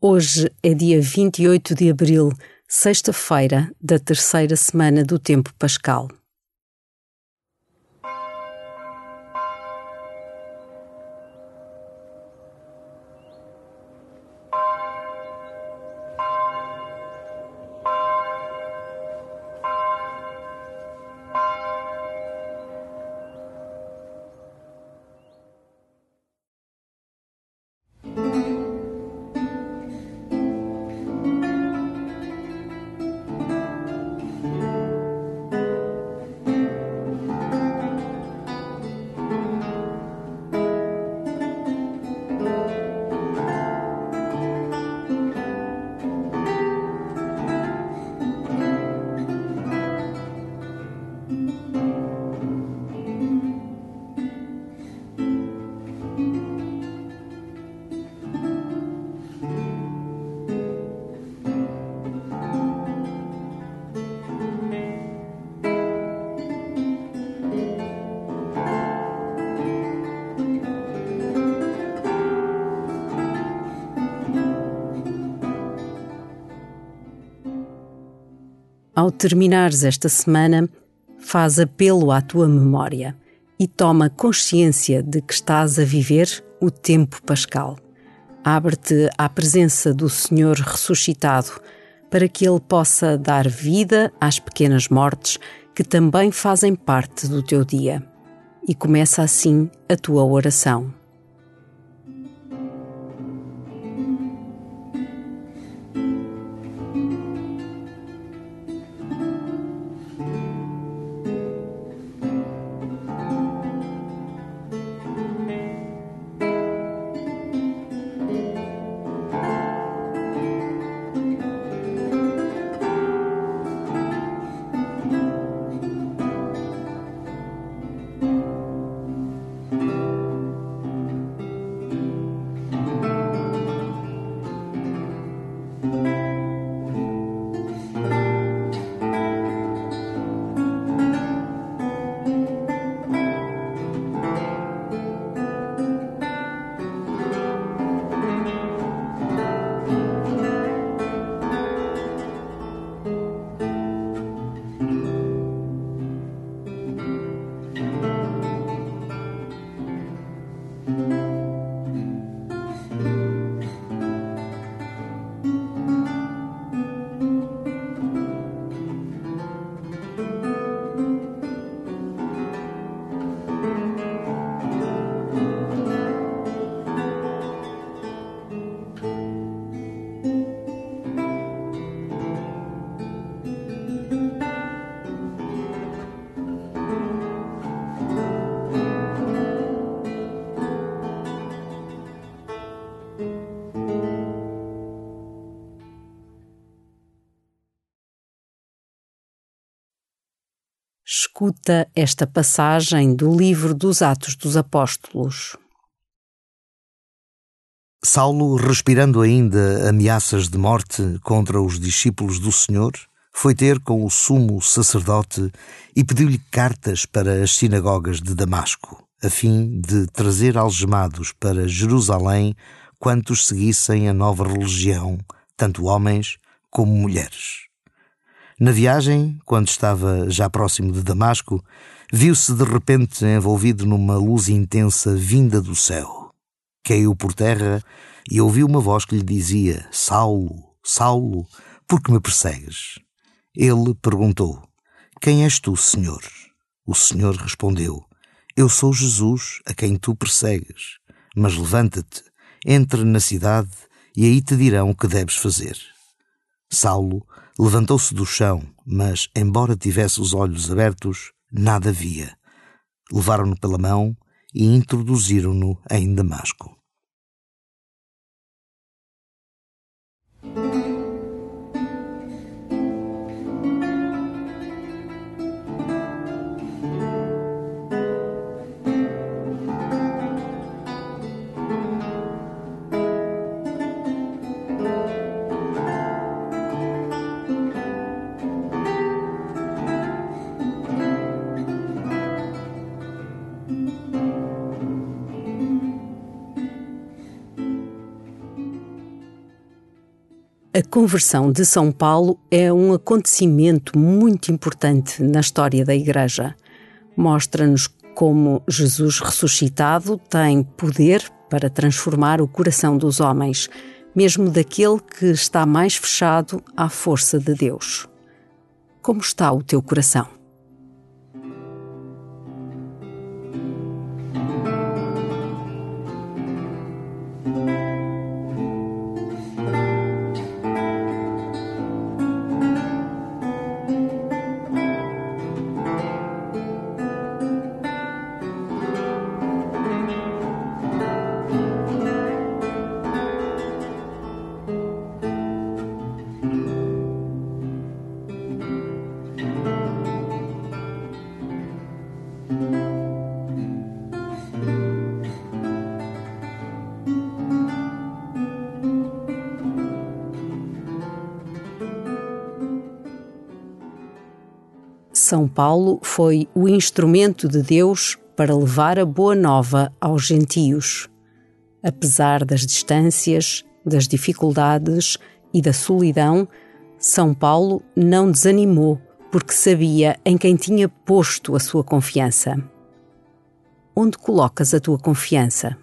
Hoje é dia 28 de abril, sexta-feira da terceira semana do tempo pascal. Ao terminares esta semana, faz apelo à tua memória e toma consciência de que estás a viver o tempo pascal. Abre-te à presença do Senhor ressuscitado para que Ele possa dar vida às pequenas mortes que também fazem parte do teu dia. E começa assim a tua oração. Escuta esta passagem do livro dos Atos dos Apóstolos. Saulo, respirando ainda ameaças de morte contra os discípulos do Senhor, foi ter com o sumo sacerdote e pediu-lhe cartas para as sinagogas de Damasco, a fim de trazer algemados para Jerusalém quantos seguissem a nova religião, tanto homens como mulheres. Na viagem, quando estava já próximo de Damasco, viu-se de repente envolvido numa luz intensa vinda do céu. Caiu por terra e ouviu uma voz que lhe dizia: Saulo, Saulo, por que me persegues? Ele perguntou: Quem és tu, Senhor? O Senhor respondeu: Eu sou Jesus, a quem tu persegues. Mas levanta-te, entra na cidade e aí te dirão o que deves fazer. Saulo levantou-se do chão, mas, embora tivesse os olhos abertos, nada via. Levaram-no pela mão e introduziram-no em Damasco. A conversão de São Paulo é um acontecimento muito importante na história da Igreja. Mostra-nos como Jesus ressuscitado tem poder para transformar o coração dos homens, mesmo daquele que está mais fechado à força de Deus. Como está o teu coração? São Paulo foi o instrumento de Deus para levar a boa nova aos gentios. Apesar das distâncias, das dificuldades e da solidão, São Paulo não desanimou porque sabia em quem tinha posto a sua confiança. Onde colocas a tua confiança?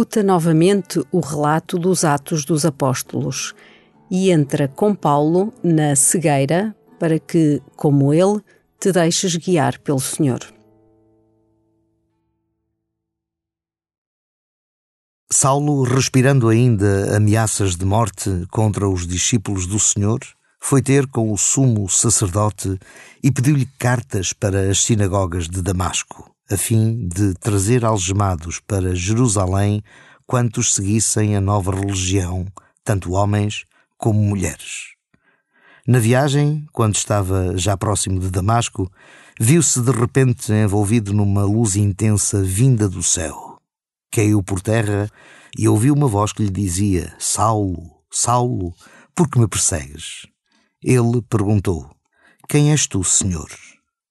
Escuta novamente o relato dos Atos dos Apóstolos e entra com Paulo na cegueira para que, como ele, te deixes guiar pelo Senhor. Saulo, respirando ainda ameaças de morte contra os discípulos do Senhor, foi ter com o sumo sacerdote e pediu-lhe cartas para as sinagogas de Damasco a fim de trazer algemados para Jerusalém quantos seguissem a nova religião, tanto homens como mulheres. Na viagem, quando estava já próximo de Damasco, viu-se de repente envolvido numa luz intensa vinda do céu. Caiu por terra e ouviu uma voz que lhe dizia: Saulo, Saulo, por que me persegues? Ele perguntou: Quem és tu, Senhor?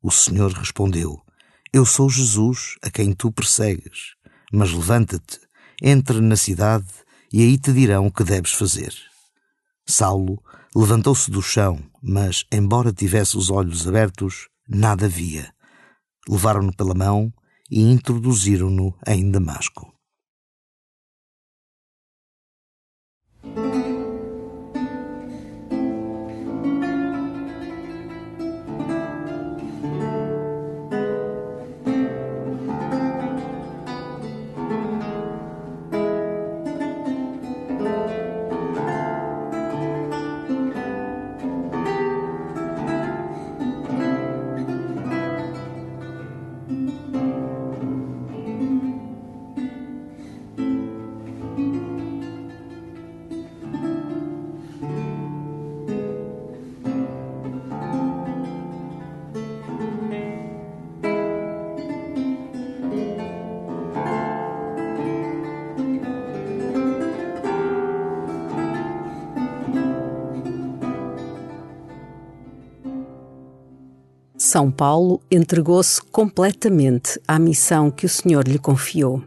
O Senhor respondeu: eu sou Jesus a quem tu persegues, mas levanta-te, entra na cidade e aí te dirão o que deves fazer. Saulo levantou-se do chão, mas, embora tivesse os olhos abertos, nada via. Levaram-no pela mão e introduziram-no em Damasco. São Paulo entregou-se completamente à missão que o Senhor lhe confiou.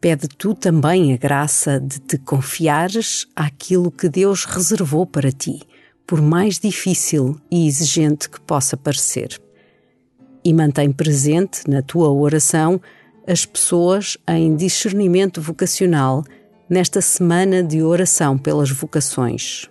Pede tu também a graça de te confiares àquilo que Deus reservou para ti, por mais difícil e exigente que possa parecer. E mantém presente na tua oração as pessoas em discernimento vocacional nesta semana de oração pelas vocações.